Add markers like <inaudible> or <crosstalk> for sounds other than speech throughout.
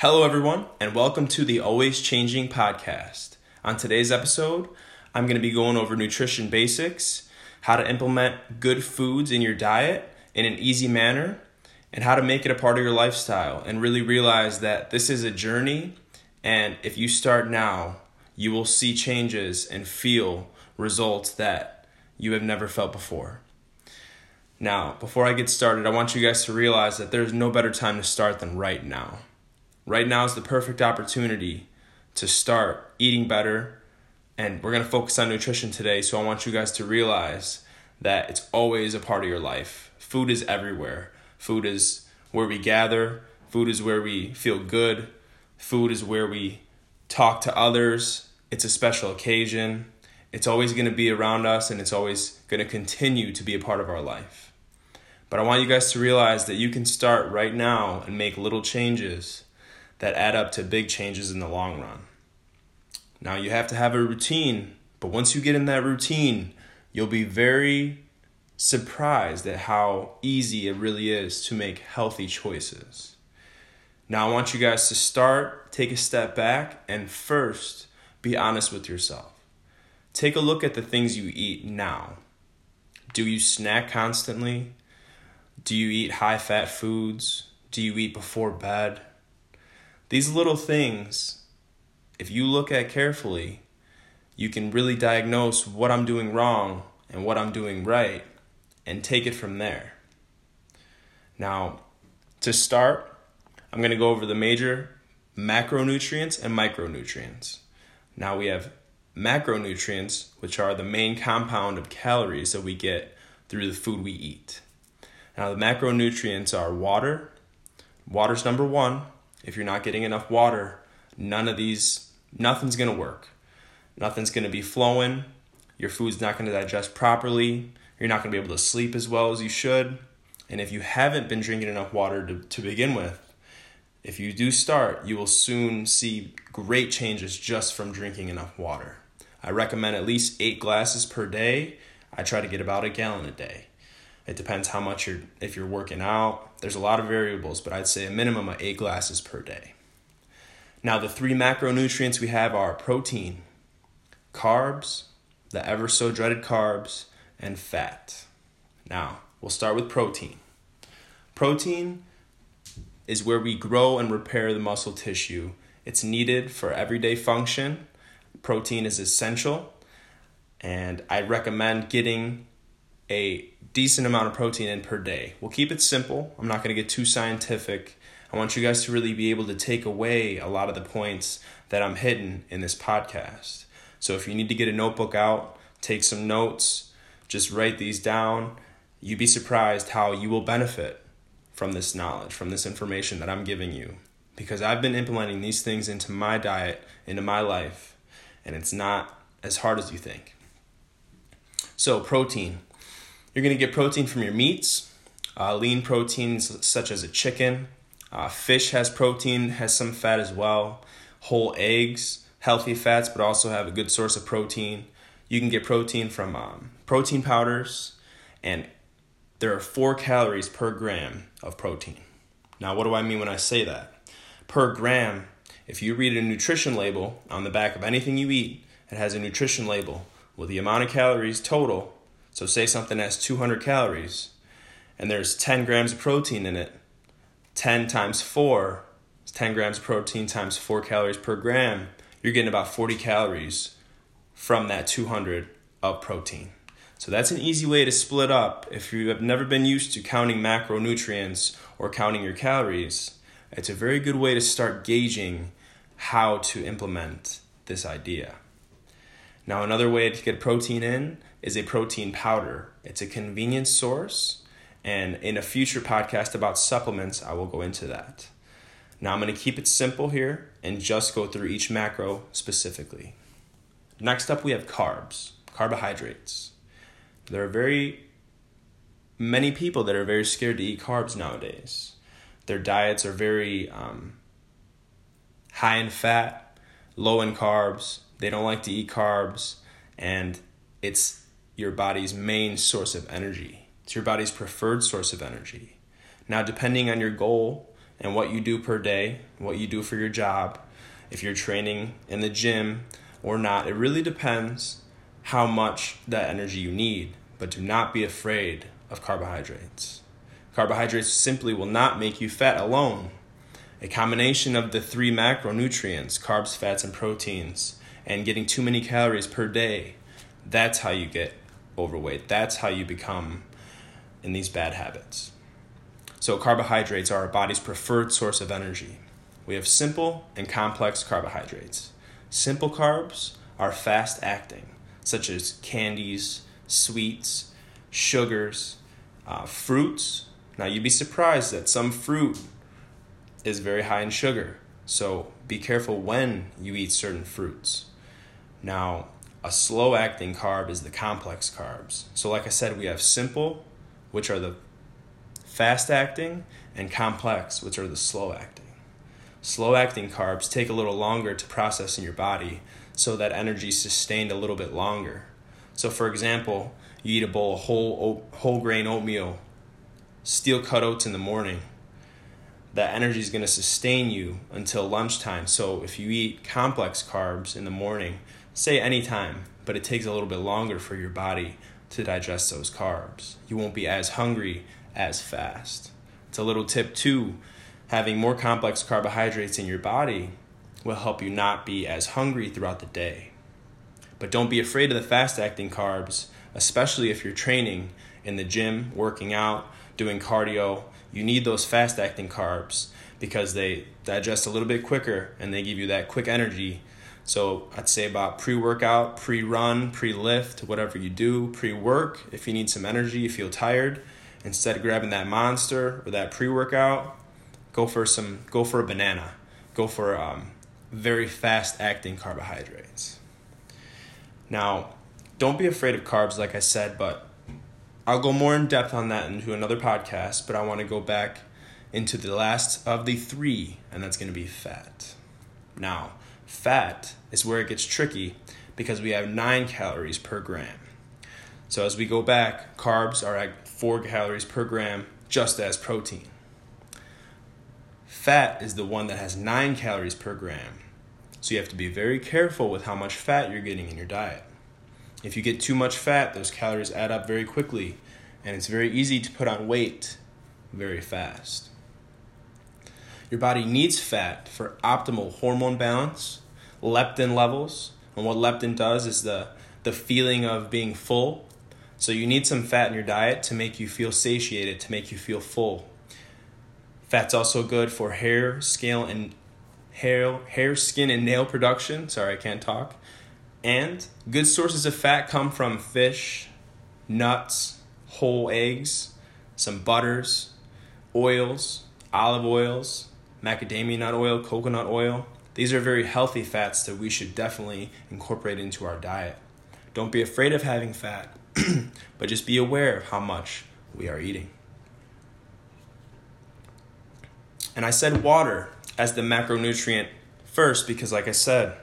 Hello, everyone, and welcome to the Always Changing podcast. On today's episode, I'm going to be going over nutrition basics, how to implement good foods in your diet in an easy manner, and how to make it a part of your lifestyle and really realize that this is a journey. And if you start now, you will see changes and feel results that you have never felt before. Now, before I get started, I want you guys to realize that there's no better time to start than right now. Right now is the perfect opportunity to start eating better. And we're going to focus on nutrition today. So I want you guys to realize that it's always a part of your life. Food is everywhere. Food is where we gather, food is where we feel good, food is where we talk to others. It's a special occasion. It's always going to be around us and it's always going to continue to be a part of our life. But I want you guys to realize that you can start right now and make little changes that add up to big changes in the long run. Now, you have to have a routine, but once you get in that routine, you'll be very surprised at how easy it really is to make healthy choices. Now, I want you guys to start, take a step back, and first be honest with yourself. Take a look at the things you eat now. Do you snack constantly? Do you eat high fat foods? Do you eat before bed? These little things, if you look at carefully, you can really diagnose what I'm doing wrong and what I'm doing right and take it from there. Now, to start, I'm going to go over the major macronutrients and micronutrients. Now we have macronutrients, which are the main compound of calories that we get through the food we eat. Now, the macronutrients are water. Water's number one, if you're not getting enough water, none of these, nothing's going to work. Nothing's going to be flowing. Your food's not going to digest properly. You're not going to be able to sleep as well as you should. And if you haven't been drinking enough water to, to begin with, if you do start, you will soon see great changes just from drinking enough water. I recommend at least eight glasses per day. I try to get about a gallon a day. It depends how much you're if you're working out. There's a lot of variables, but I'd say a minimum of 8 glasses per day. Now the three macronutrients we have are protein, carbs, the ever so dreaded carbs, and fat. Now, we'll start with protein. Protein is where we grow and repair the muscle tissue. It's needed for everyday function. Protein is essential, and I recommend getting a decent amount of protein in per day. We'll keep it simple. I'm not going to get too scientific. I want you guys to really be able to take away a lot of the points that I'm hitting in this podcast. So if you need to get a notebook out, take some notes, just write these down. You'd be surprised how you will benefit from this knowledge, from this information that I'm giving you. Because I've been implementing these things into my diet, into my life, and it's not as hard as you think. So, protein. You're going to get protein from your meats, uh, lean proteins such as a chicken. Uh, fish has protein, has some fat as well. Whole eggs, healthy fats, but also have a good source of protein. You can get protein from um, protein powders, and there are four calories per gram of protein. Now, what do I mean when I say that? Per gram, if you read a nutrition label on the back of anything you eat, it has a nutrition label with the amount of calories total so, say something has 200 calories and there's 10 grams of protein in it. 10 times 4 is 10 grams of protein times 4 calories per gram. You're getting about 40 calories from that 200 of protein. So, that's an easy way to split up. If you have never been used to counting macronutrients or counting your calories, it's a very good way to start gauging how to implement this idea. Now, another way to get protein in is a protein powder. It's a convenience source, and in a future podcast about supplements, I will go into that. Now, I'm going to keep it simple here and just go through each macro specifically. Next up, we have carbs, carbohydrates. There are very many people that are very scared to eat carbs nowadays. Their diets are very um, high in fat, low in carbs. They don't like to eat carbs, and it's your body's main source of energy. It's your body's preferred source of energy. Now, depending on your goal, and what you do per day, what you do for your job, if you're training in the gym or not. It really depends how much that energy you need, but do not be afraid of carbohydrates. Carbohydrates simply will not make you fat alone. A combination of the three macronutrients, carbs, fats, and proteins, and getting too many calories per day, that's how you get overweight. That's how you become in these bad habits. So, carbohydrates are our body's preferred source of energy. We have simple and complex carbohydrates. Simple carbs are fast acting, such as candies, sweets, sugars, uh, fruits. Now, you'd be surprised that some fruit is very high in sugar, so be careful when you eat certain fruits. Now, a slow acting carb is the complex carbs. So, like I said, we have simple, which are the fast acting, and complex, which are the slow acting. Slow acting carbs take a little longer to process in your body, so that energy is sustained a little bit longer. So, for example, you eat a bowl of whole, whole grain oatmeal, steel cut oats in the morning. That energy is going to sustain you until lunchtime. So, if you eat complex carbs in the morning, say anytime, but it takes a little bit longer for your body to digest those carbs. You won't be as hungry as fast. It's a little tip too. Having more complex carbohydrates in your body will help you not be as hungry throughout the day. But don't be afraid of the fast acting carbs, especially if you're training in the gym, working out, doing cardio. You need those fast acting carbs because they digest a little bit quicker and they give you that quick energy so I'd say about pre workout, pre run, pre lift, whatever you do, pre work. If you need some energy, you feel tired, instead of grabbing that monster or that pre workout, go for some go for a banana. Go for um, very fast acting carbohydrates. Now, don't be afraid of carbs, like I said, but I'll go more in depth on that into another podcast. But I want to go back into the last of the three, and that's going to be fat. Now, Fat is where it gets tricky because we have 9 calories per gram. So as we go back, carbs are at 4 calories per gram, just as protein. Fat is the one that has 9 calories per gram. So you have to be very careful with how much fat you're getting in your diet. If you get too much fat, those calories add up very quickly, and it's very easy to put on weight very fast. Your body needs fat for optimal hormone balance, leptin levels. And what leptin does is the, the feeling of being full. So you need some fat in your diet to make you feel satiated, to make you feel full. Fat's also good for hair, scale, and hair, hair, skin, and nail production. Sorry, I can't talk. And good sources of fat come from fish, nuts, whole eggs, some butters, oils, olive oils, macadamia nut oil, coconut oil. These are very healthy fats that we should definitely incorporate into our diet. Don't be afraid of having fat, <clears throat> but just be aware of how much we are eating. And I said water as the macronutrient first because, like I said,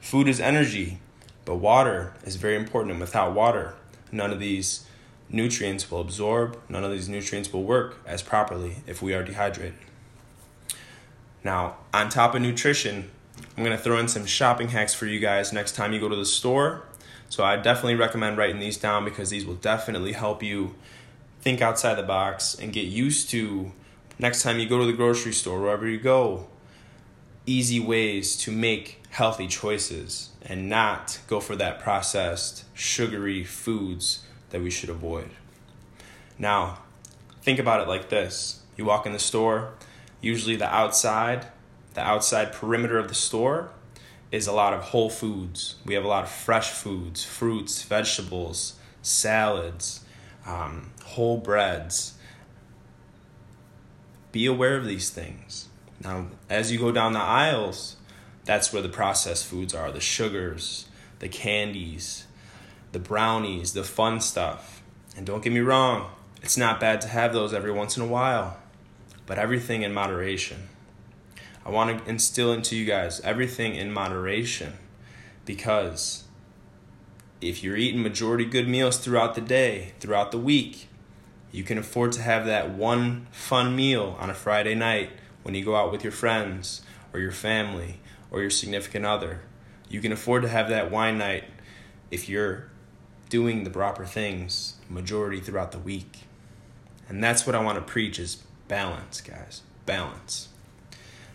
food is energy, but water is very important. And without water, none of these nutrients will absorb, none of these nutrients will work as properly if we are dehydrated. Now, on top of nutrition, I'm going to throw in some shopping hacks for you guys next time you go to the store. So I definitely recommend writing these down because these will definitely help you think outside the box and get used to next time you go to the grocery store, wherever you go, easy ways to make healthy choices and not go for that processed, sugary foods that we should avoid. Now, think about it like this you walk in the store, usually the outside, the outside perimeter of the store is a lot of whole foods. We have a lot of fresh foods, fruits, vegetables, salads, um, whole breads. Be aware of these things. Now, as you go down the aisles, that's where the processed foods are the sugars, the candies, the brownies, the fun stuff. And don't get me wrong, it's not bad to have those every once in a while but everything in moderation. I want to instill into you guys everything in moderation because if you're eating majority good meals throughout the day, throughout the week, you can afford to have that one fun meal on a Friday night when you go out with your friends or your family or your significant other. You can afford to have that wine night if you're doing the proper things majority throughout the week. And that's what I want to preach is balance, guys. Balance.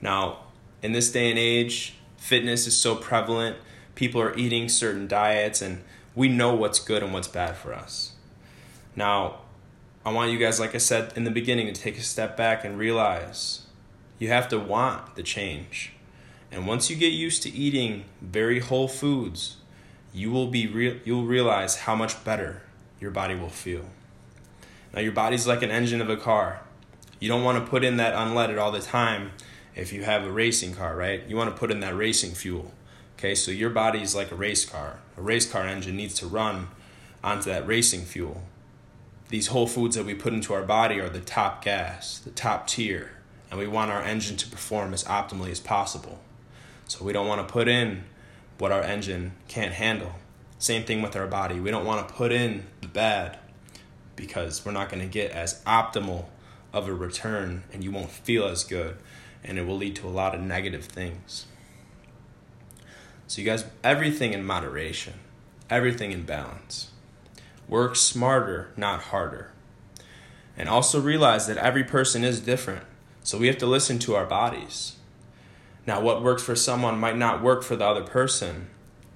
Now, in this day and age, fitness is so prevalent. People are eating certain diets and we know what's good and what's bad for us. Now, I want you guys, like I said in the beginning, to take a step back and realize you have to want the change. And once you get used to eating very whole foods, you will be re- you'll realize how much better your body will feel. Now your body's like an engine of a car. You don't want to put in that unleaded all the time if you have a racing car, right? You want to put in that racing fuel. Okay, so your body is like a race car. A race car engine needs to run onto that racing fuel. These whole foods that we put into our body are the top gas, the top tier, and we want our engine to perform as optimally as possible. So we don't want to put in what our engine can't handle. Same thing with our body. We don't want to put in the bad because we're not going to get as optimal of a return and you won't feel as good and it will lead to a lot of negative things. So, you guys, everything in moderation, everything in balance. Work smarter, not harder. And also realize that every person is different. So, we have to listen to our bodies. Now, what works for someone might not work for the other person,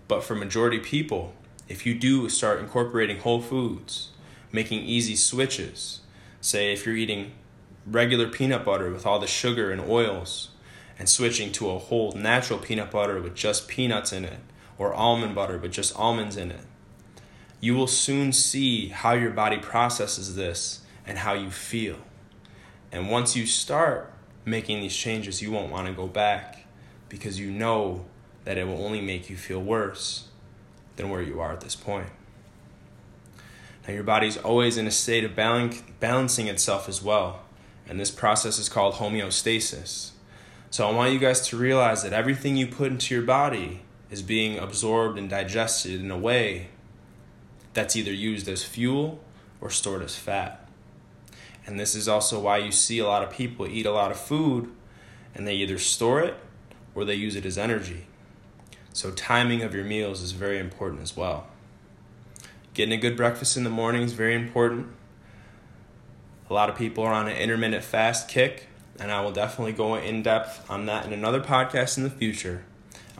but for majority people, if you do start incorporating whole foods, making easy switches, say if you're eating regular peanut butter with all the sugar and oils, and switching to a whole natural peanut butter with just peanuts in it, or almond butter with just almonds in it, you will soon see how your body processes this and how you feel. And once you start making these changes, you won't want to go back because you know that it will only make you feel worse than where you are at this point. Now, your body's always in a state of balancing itself as well, and this process is called homeostasis. So, I want you guys to realize that everything you put into your body is being absorbed and digested in a way that's either used as fuel or stored as fat. And this is also why you see a lot of people eat a lot of food and they either store it or they use it as energy. So, timing of your meals is very important as well. Getting a good breakfast in the morning is very important. A lot of people are on an intermittent fast kick, and I will definitely go in depth on that in another podcast in the future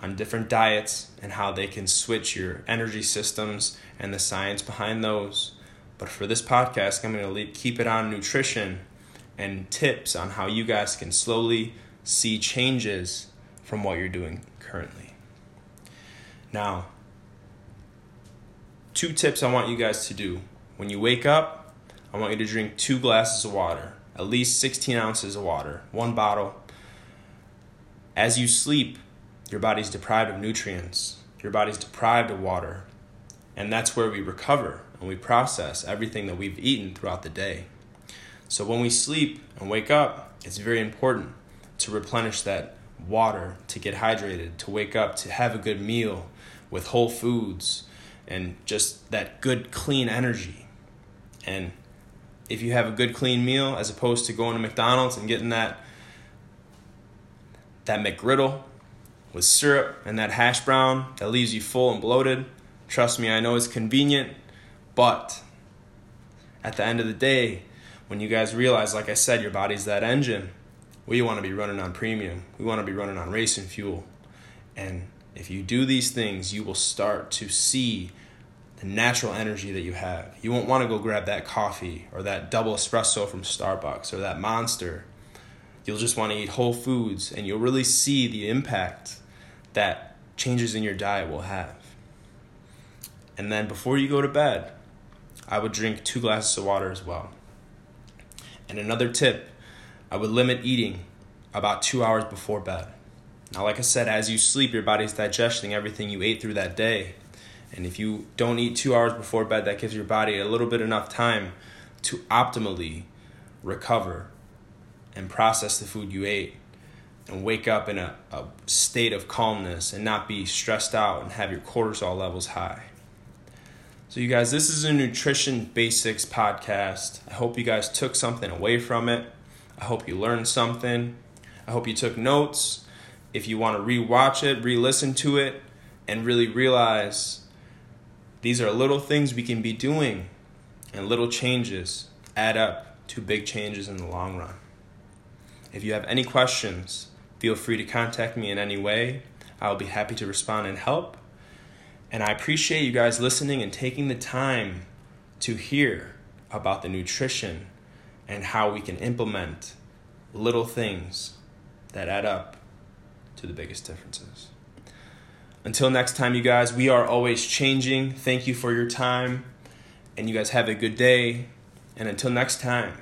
on different diets and how they can switch your energy systems and the science behind those. But for this podcast, I'm going to keep it on nutrition and tips on how you guys can slowly see changes from what you're doing currently. Now, two tips I want you guys to do. When you wake up, I want you to drink two glasses of water, at least 16 ounces of water, one bottle. As you sleep, your body's deprived of nutrients, your body's deprived of water, and that's where we recover and we process everything that we've eaten throughout the day. So when we sleep and wake up, it's very important to replenish that water, to get hydrated, to wake up, to have a good meal, with whole foods and just that good clean energy. And if you have a good clean meal as opposed to going to McDonald's and getting that that McGriddle with syrup and that hash brown that leaves you full and bloated, trust me, I know it's convenient, but at the end of the day, when you guys realize, like I said, your body's that engine, we want to be running on premium. We want to be running on racing fuel. And if you do these things, you will start to see the natural energy that you have. You won't want to go grab that coffee or that double espresso from Starbucks or that monster. You'll just want to eat whole foods and you'll really see the impact that changes in your diet will have. And then before you go to bed, I would drink two glasses of water as well. And another tip, I would limit eating about two hours before bed. Now, like I said, as you sleep, your body's digesting everything you ate through that day. And if you don't eat two hours before bed, that gives your body a little bit enough time to optimally recover and process the food you ate and wake up in a, a state of calmness and not be stressed out and have your cortisol levels high. So, you guys, this is a nutrition basics podcast. I hope you guys took something away from it. I hope you learned something. I hope you took notes. If you want to rewatch it, re listen to it, and really realize these are little things we can be doing, and little changes add up to big changes in the long run. If you have any questions, feel free to contact me in any way. I'll be happy to respond and help. And I appreciate you guys listening and taking the time to hear about the nutrition and how we can implement little things that add up to the biggest differences. Until next time, you guys, we are always changing. Thank you for your time, and you guys have a good day. And until next time,